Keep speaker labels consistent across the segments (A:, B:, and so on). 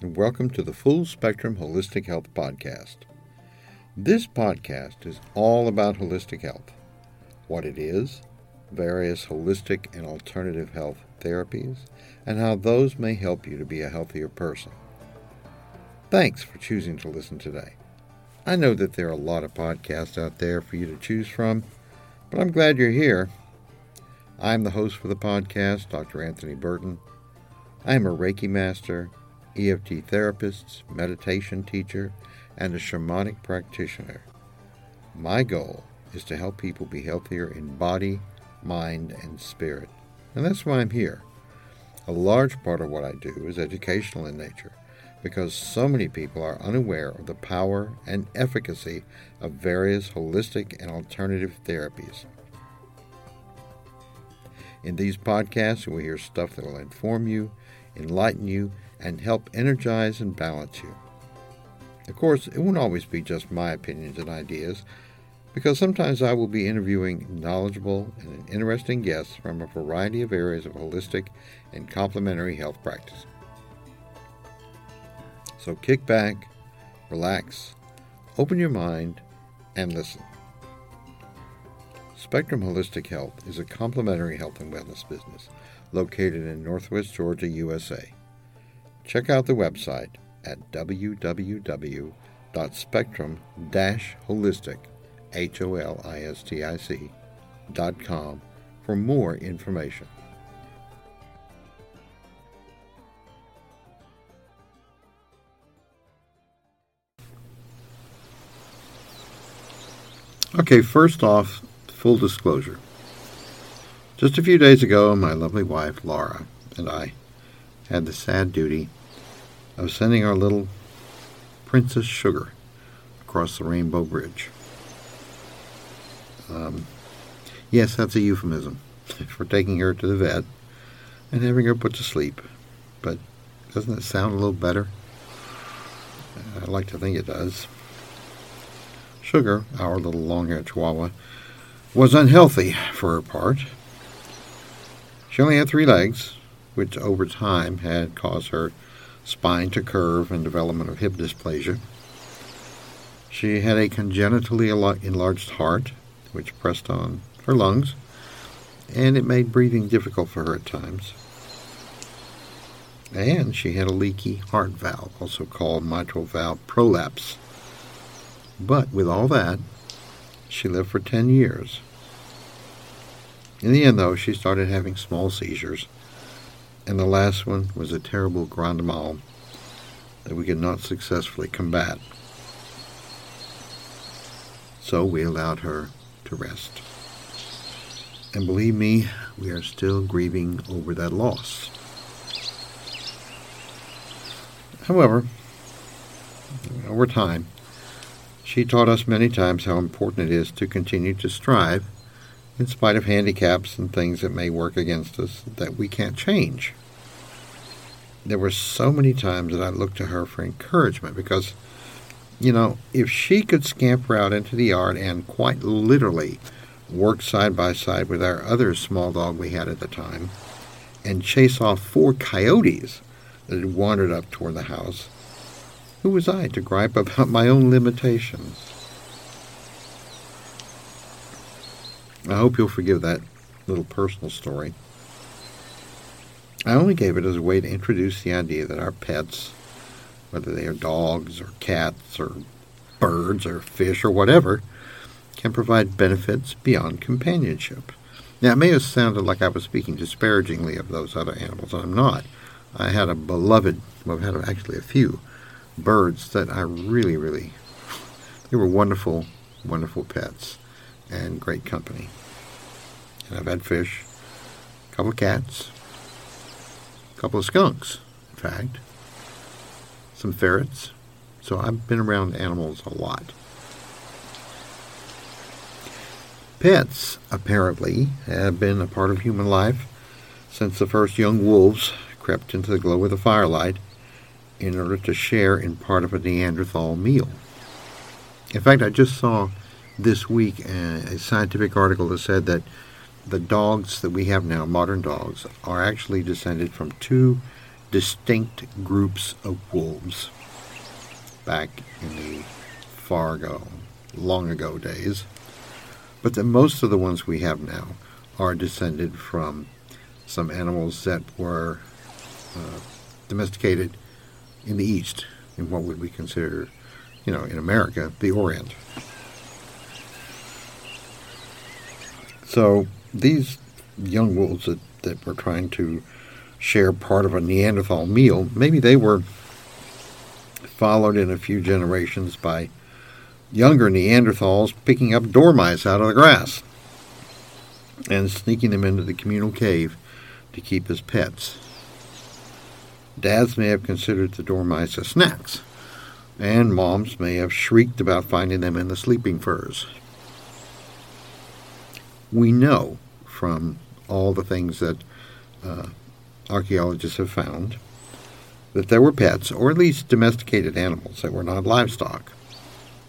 A: and welcome to the Full Spectrum Holistic Health Podcast. This podcast is all about holistic health, what it is, various holistic and alternative health therapies, and how those may help you to be a healthier person. Thanks for choosing to listen today. I know that there are a lot of podcasts out there for you to choose from, but I'm glad you're here. I'm the host for the podcast, Dr. Anthony Burton. I am a Reiki master, EFT therapist, meditation teacher, and a shamanic practitioner. My goal is to help people be healthier in body, mind, and spirit. And that's why I'm here. A large part of what I do is educational in nature because so many people are unaware of the power and efficacy of various holistic and alternative therapies. In these podcasts, will hear stuff that will inform you, enlighten you, and help energize and balance you. Of course, it won't always be just my opinions and ideas, because sometimes I will be interviewing knowledgeable and interesting guests from a variety of areas of holistic and complementary health practice. So kick back, relax, open your mind, and listen. Spectrum Holistic Health is a complementary health and wellness business located in Northwest Georgia, USA. Check out the website at www.spectrum-holistic, H-O-L-I-S-T-I-C, dot com for more information. Okay, first off, full disclosure. Just a few days ago, my lovely wife, Laura, and I had the sad duty of sending our little Princess Sugar across the Rainbow Bridge. Um, yes, that's a euphemism for taking her to the vet and having her put to sleep. But doesn't it sound a little better? I like to think it does. Sugar, our little long-haired chihuahua, was unhealthy for her part. She only had three legs, which over time had caused her spine to curve and development of hip dysplasia. She had a congenitally enlarged heart, which pressed on her lungs, and it made breathing difficult for her at times. And she had a leaky heart valve, also called mitral valve prolapse. But with all that, she lived for 10 years. In the end, though, she started having small seizures, and the last one was a terrible grand mal that we could not successfully combat. So we allowed her to rest. And believe me, we are still grieving over that loss. However, over time, she taught us many times how important it is to continue to strive in spite of handicaps and things that may work against us that we can't change. There were so many times that I looked to her for encouragement because, you know, if she could scamper out into the yard and quite literally work side by side with our other small dog we had at the time and chase off four coyotes that had wandered up toward the house, who was I to gripe about my own limitations? I hope you'll forgive that little personal story. I only gave it as a way to introduce the idea that our pets, whether they are dogs or cats or birds or fish or whatever, can provide benefits beyond companionship. Now, it may have sounded like I was speaking disparagingly of those other animals, I'm not. I had a beloved, well, I had actually a few birds that I really, really, they were wonderful, wonderful pets and great company. And I've had fish, a couple of cats, a couple of skunks, in fact, some ferrets. So I've been around animals a lot. Pets, apparently, have been a part of human life since the first young wolves crept into the glow of the firelight in order to share in part of a Neanderthal meal. In fact, I just saw this week a scientific article that said that the dogs that we have now, modern dogs, are actually descended from two distinct groups of wolves back in the far ago, long ago days. But that most of the ones we have now are descended from some animals that were uh, domesticated in the East, in what would we consider, you know, in America, the Orient. So these young wolves that, that were trying to share part of a Neanderthal meal, maybe they were followed in a few generations by younger Neanderthals picking up dormice out of the grass and sneaking them into the communal cave to keep as pets. Dads may have considered the dormice as snacks, and moms may have shrieked about finding them in the sleeping furs. We know from all the things that uh, archaeologists have found that there were pets, or at least domesticated animals that were not livestock,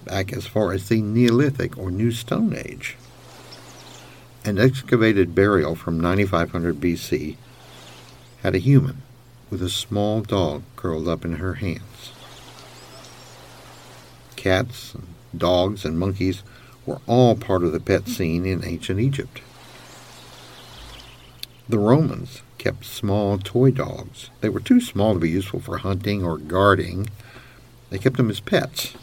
A: back as far as the Neolithic or New Stone Age. An excavated burial from 9500 BC had a human with a small dog curled up in her hands. Cats, and dogs, and monkeys were all part of the pet scene in ancient Egypt. The Romans kept small toy dogs. They were too small to be useful for hunting or guarding. They kept them as pets.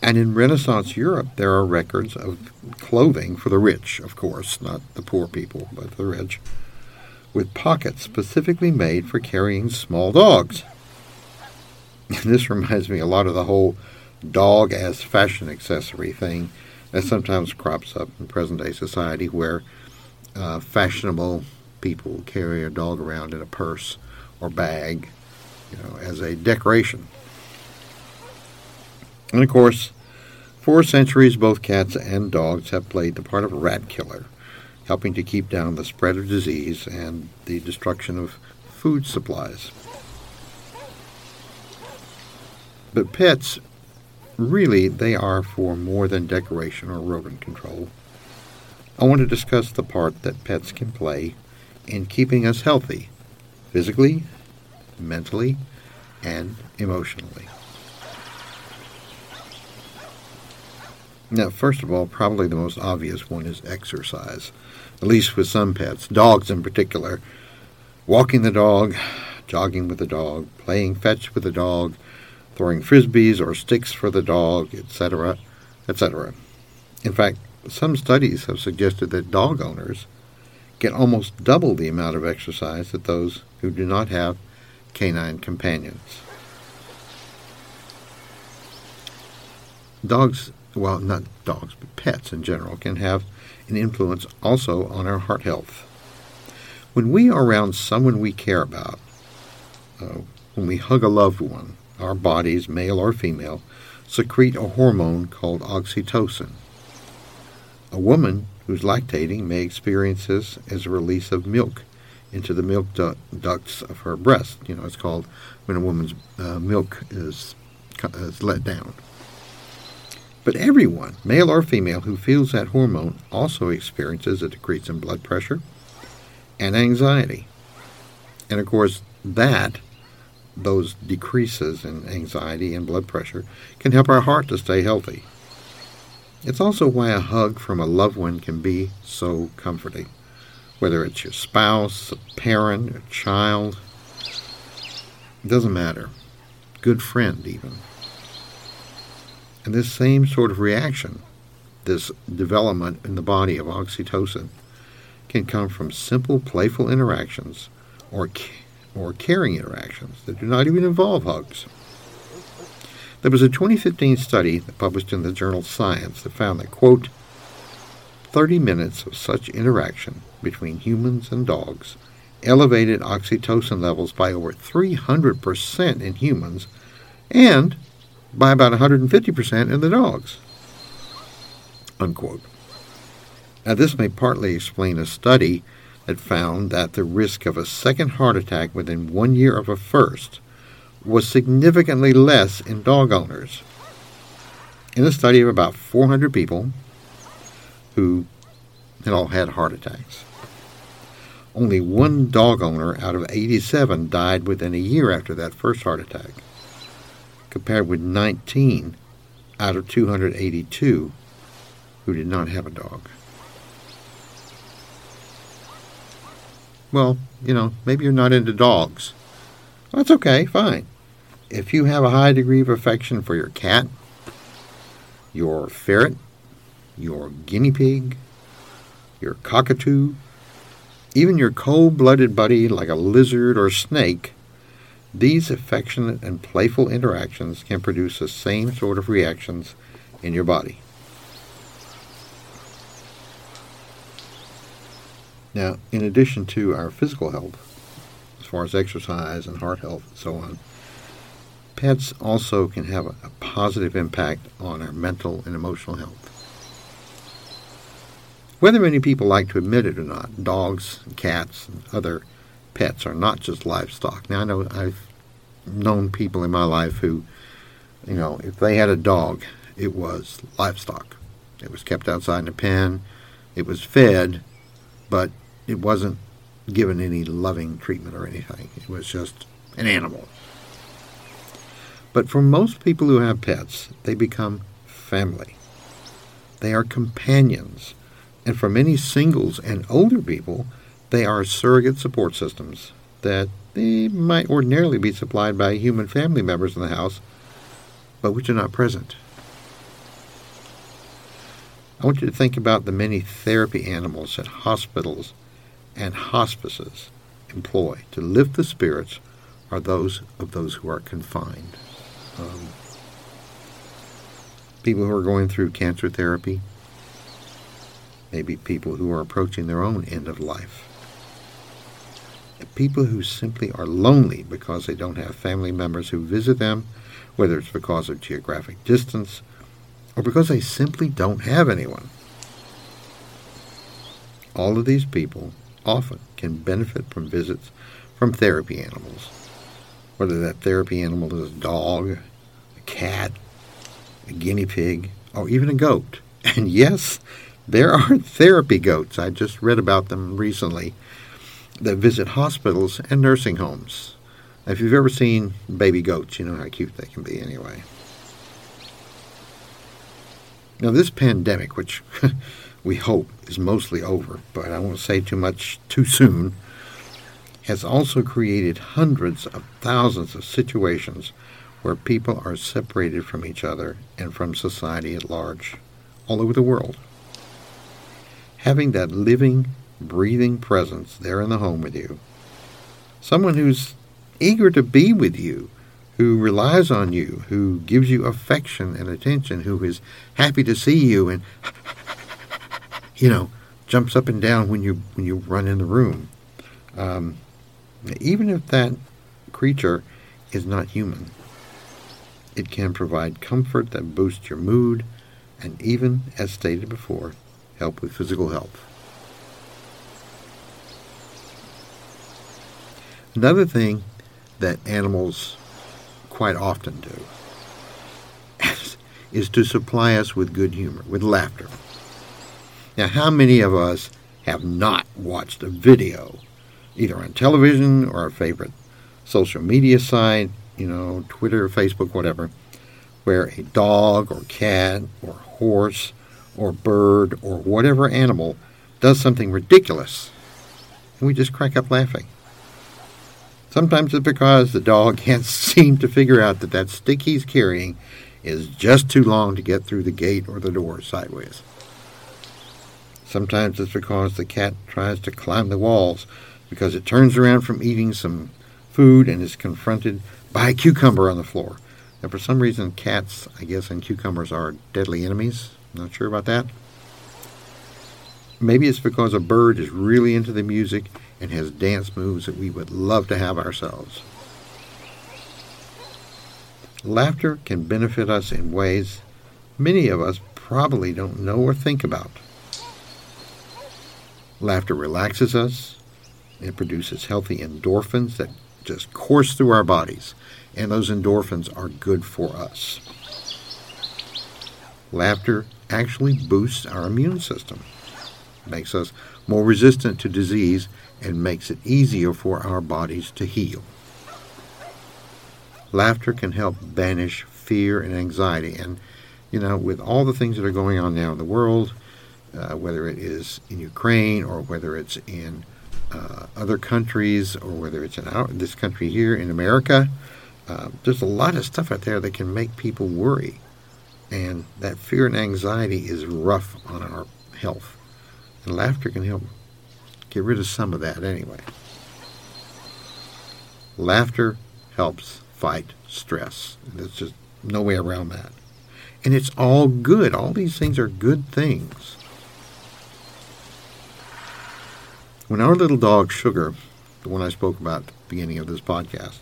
A: And in Renaissance Europe, there are records of clothing for the rich, of course, not the poor people, but the rich, with pockets specifically made for carrying small dogs. And this reminds me a lot of the whole dog as fashion accessory thing that sometimes crops up in present day society where uh, fashionable people carry a dog around in a purse or bag, you know, as a decoration. And of course, for centuries, both cats and dogs have played the part of rat killer, helping to keep down the spread of disease and the destruction of food supplies. But pets, really, they are for more than decoration or rodent control. I want to discuss the part that pets can play in keeping us healthy, physically, mentally, and emotionally. Now, first of all, probably the most obvious one is exercise, at least with some pets, dogs in particular. Walking the dog, jogging with the dog, playing fetch with the dog, throwing frisbees or sticks for the dog, etc., etc. In fact, some studies have suggested that dog owners get almost double the amount of exercise that those who do not have canine companions. Dogs well, not dogs, but pets in general, can have an influence also on our heart health. When we are around someone we care about, uh, when we hug a loved one, our bodies, male or female, secrete a hormone called oxytocin. A woman who's lactating may experience this as a release of milk into the milk du- ducts of her breast. You know, it's called when a woman's uh, milk is, is let down. But everyone, male or female, who feels that hormone also experiences a decrease in blood pressure and anxiety. And of course, that, those decreases in anxiety and blood pressure, can help our heart to stay healthy. It's also why a hug from a loved one can be so comforting, whether it's your spouse, a parent, a child. It doesn't matter. Good friend, even. And this same sort of reaction, this development in the body of oxytocin, can come from simple, playful interactions or, or caring interactions that do not even involve hugs. There was a 2015 study that published in the journal Science that found that, quote, 30 minutes of such interaction between humans and dogs elevated oxytocin levels by over 300% in humans and by about 150% in the dogs. Unquote. Now, this may partly explain a study that found that the risk of a second heart attack within one year of a first was significantly less in dog owners. In a study of about 400 people who had all had heart attacks, only one dog owner out of 87 died within a year after that first heart attack, compared with 19 out of 282 who did not have a dog. Well, you know, maybe you're not into dogs. That's okay, fine. If you have a high degree of affection for your cat, your ferret, your guinea pig, your cockatoo, even your cold blooded buddy like a lizard or snake, these affectionate and playful interactions can produce the same sort of reactions in your body. Now, in addition to our physical health, as far as exercise and heart health and so on, pets also can have a, positive impact on our mental and emotional health. Whether many people like to admit it or not, dogs, and cats, and other pets are not just livestock. Now, I know I've known people in my life who, you know, if they had a dog, it was livestock. It was kept outside in a pen, it was fed, but it wasn't given any loving treatment or anything. It was just an animal. But for most people who have pets, they become family. They are companions and for many singles and older people, they are surrogate support systems that they might ordinarily be supplied by human family members in the house, but which are not present. I want you to think about the many therapy animals that hospitals and hospices employ to lift the spirits are those of those who are confined. Um, people who are going through cancer therapy, maybe people who are approaching their own end of life. People who simply are lonely because they don't have family members who visit them, whether it's because of geographic distance or because they simply don't have anyone. All of these people often can benefit from visits from therapy animals, whether that therapy animal is a dog, a cat, a guinea pig, or even a goat. And yes, there are therapy goats, I just read about them recently, that visit hospitals and nursing homes. If you've ever seen baby goats, you know how cute they can be anyway. Now, this pandemic, which we hope is mostly over, but I won't say too much too soon, has also created hundreds of thousands of situations where people are separated from each other and from society at large, all over the world having that living, breathing presence there in the home with you. Someone who's eager to be with you, who relies on you, who gives you affection and attention, who is happy to see you and you know jumps up and down when you when you run in the room. Um, even if that creature is not human, it can provide comfort that boosts your mood, and even, as stated before, help with physical health. Another thing that animals quite often do is to supply us with good humor, with laughter. Now, how many of us have not watched a video, either on television or our favorite social media site, you know, Twitter, Facebook, whatever, where a dog or cat or horse or bird or whatever animal does something ridiculous, and we just crack up laughing. Sometimes it's because the dog can't seem to figure out that that stick he's carrying is just too long to get through the gate or the door sideways. Sometimes it's because the cat tries to climb the walls because it turns around from eating some food and is confronted by a cucumber on the floor. And for some reason, cats, I guess, and cucumbers are deadly enemies. Not sure about that. Maybe it's because a bird is really into the music and has dance moves that we would love to have ourselves. Laughter can benefit us in ways many of us probably don't know or think about. Laughter relaxes us. It produces healthy endorphins that just course through our bodies, and those endorphins are good for us. Laughter actually boosts our immune system, makes us more resistant to disease, and makes it easier for our bodies to heal. Laughter can help banish fear and anxiety. And, you know, with all the things that are going on now in the world, uh, whether it is in Ukraine or whether it's in uh, other countries or whether it's in our, this country here in America, uh, there's a lot of stuff out there that can make people worry. And that fear and anxiety is rough on our health. And laughter can help get rid of some of that anyway. Laughter helps fight stress. There's just no way around that. And it's all good. All these things are good things. When our little dog Sugar, the one I spoke about at the beginning of this podcast,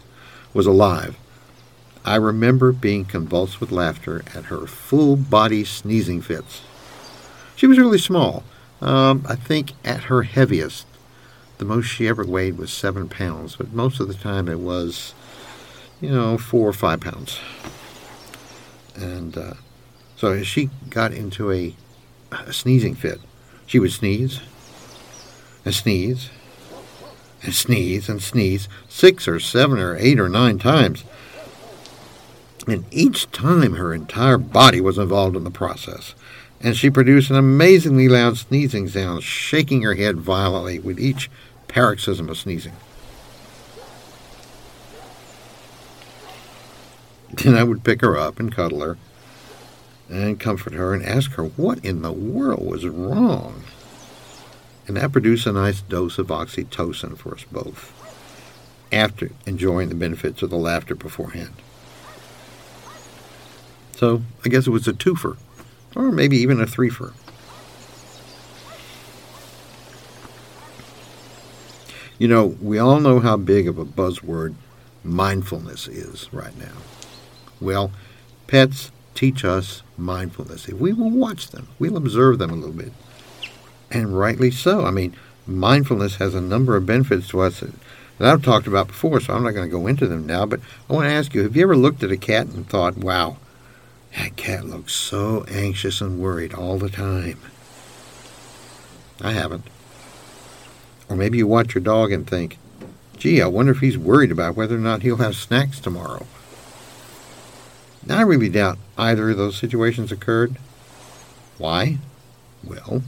A: was alive, I remember being convulsed with laughter at her full body sneezing fits. She was really small. Um, I think at her heaviest, the most she ever weighed was seven pounds, but most of the time it was, you know, four or five pounds. And uh, so she got into a, a sneezing fit, she would sneeze and sneeze and sneeze and sneeze six or seven or eight or nine times. And each time her entire body was involved in the process. And she produced an amazingly loud sneezing sound, shaking her head violently with each paroxysm of sneezing. Then I would pick her up and cuddle her and comfort her and ask her what in the world was wrong. And that produced a nice dose of oxytocin for us both, after enjoying the benefits of the laughter beforehand. So I guess it was a twofer, or maybe even a threefer. You know, we all know how big of a buzzword mindfulness is right now. Well, pets teach us mindfulness. If we will watch them, we'll observe them a little bit. And rightly so. I mean, mindfulness has a number of benefits to us that I've talked about before, so I'm not going to go into them now. But I want to ask you have you ever looked at a cat and thought, wow, that cat looks so anxious and worried all the time? I haven't. Or maybe you watch your dog and think, gee, I wonder if he's worried about whether or not he'll have snacks tomorrow. Now, I really doubt either of those situations occurred. Why? Well,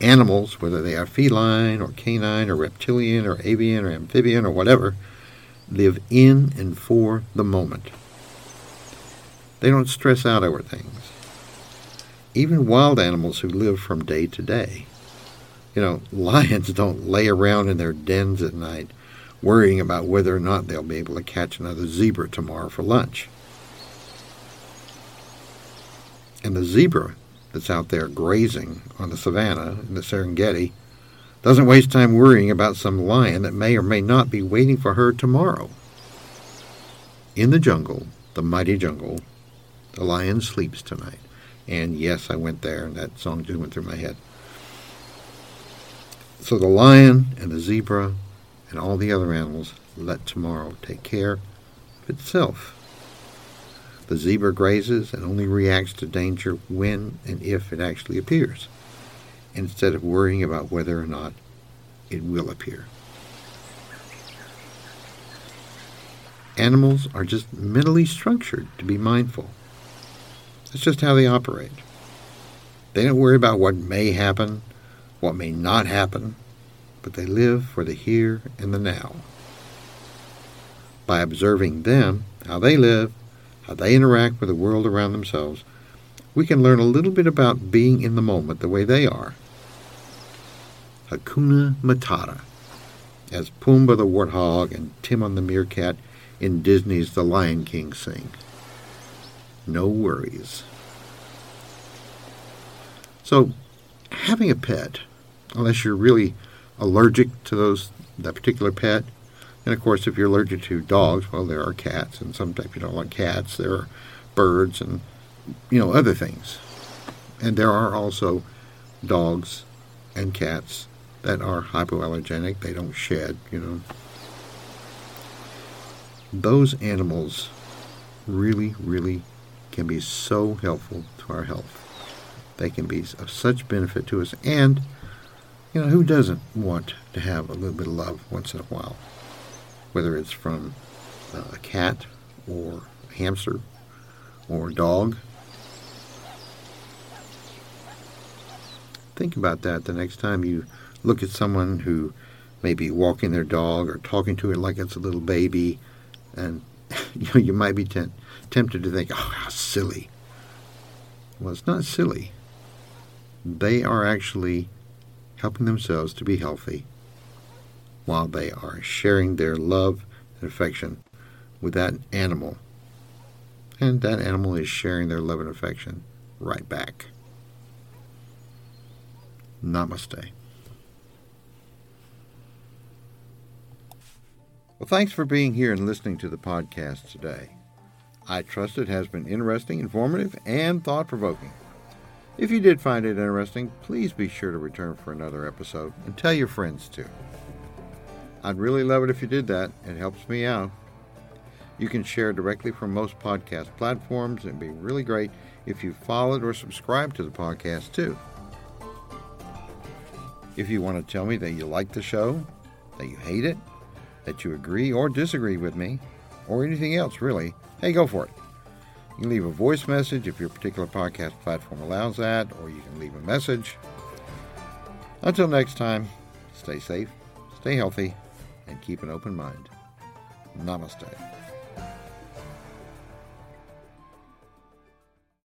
A: animals, whether they are feline or canine or reptilian or avian or amphibian or whatever, live in and for the moment. They don't stress out over things. Even wild animals who live from day to day. You know, lions don't lay around in their dens at night worrying about whether or not they'll be able to catch another zebra tomorrow for lunch. And the zebra that's out there grazing on the savannah in the Serengeti doesn't waste time worrying about some lion that may or may not be waiting for her tomorrow. In the jungle, the mighty jungle, the lion sleeps tonight. And yes, I went there, and that song just went through my head. So the lion and the zebra and all the other animals let tomorrow take care of itself. The zebra grazes and only reacts to danger when and if it actually appears, instead of worrying about whether or not it will appear. Animals are just mentally structured to be mindful. That's just how they operate. They don't worry about what may happen, what may not happen, but they live for the here and the now. By observing them, how they live, how they interact with the world around themselves, we can learn a little bit about being in the moment the way they are. Hakuna Matata, as Pumbaa the warthog and Timon the meerkat in Disney's The Lion King sing. No worries. So, having a pet, unless you're really allergic to those that particular pet, and of course, if you're allergic to dogs, well, there are cats, and sometimes you don't like cats. There are birds, and you know other things. And there are also dogs and cats that are hypoallergenic. They don't shed, you know. Those animals really, really can be so helpful to our health. They can be of such benefit to us, and You know, who doesn't want to have a little bit of love once in a while? Whether it's from uh, a cat or a hamster or a dog. Think about that the next time you look at someone who may be walking their dog or talking to it like it's a little baby, and you know you might be t- tempted to think, "Oh, how silly." Well, it's not silly. They are actually helping themselves to be healthy while they are sharing their love and affection with that animal. And that animal is sharing their love and affection right back. Namaste. Well, thanks for being here and listening to the podcast today. I trust it has been interesting, informative, and thought provoking. If you did find it interesting, please be sure to return for another episode and tell your friends too. I'd really love it if you did that. It helps me out. You can share directly from most podcast platforms. It'd be really great if you followed or subscribed to the podcast too. If you want to tell me that you like the show, that you hate it, that you agree or disagree with me, or anything else really, hey, go for it. You can leave a voice message if your particular podcast platform allows that, or you can leave a message. Until next time, stay safe, stay healthy, and keep an open mind. Namaste.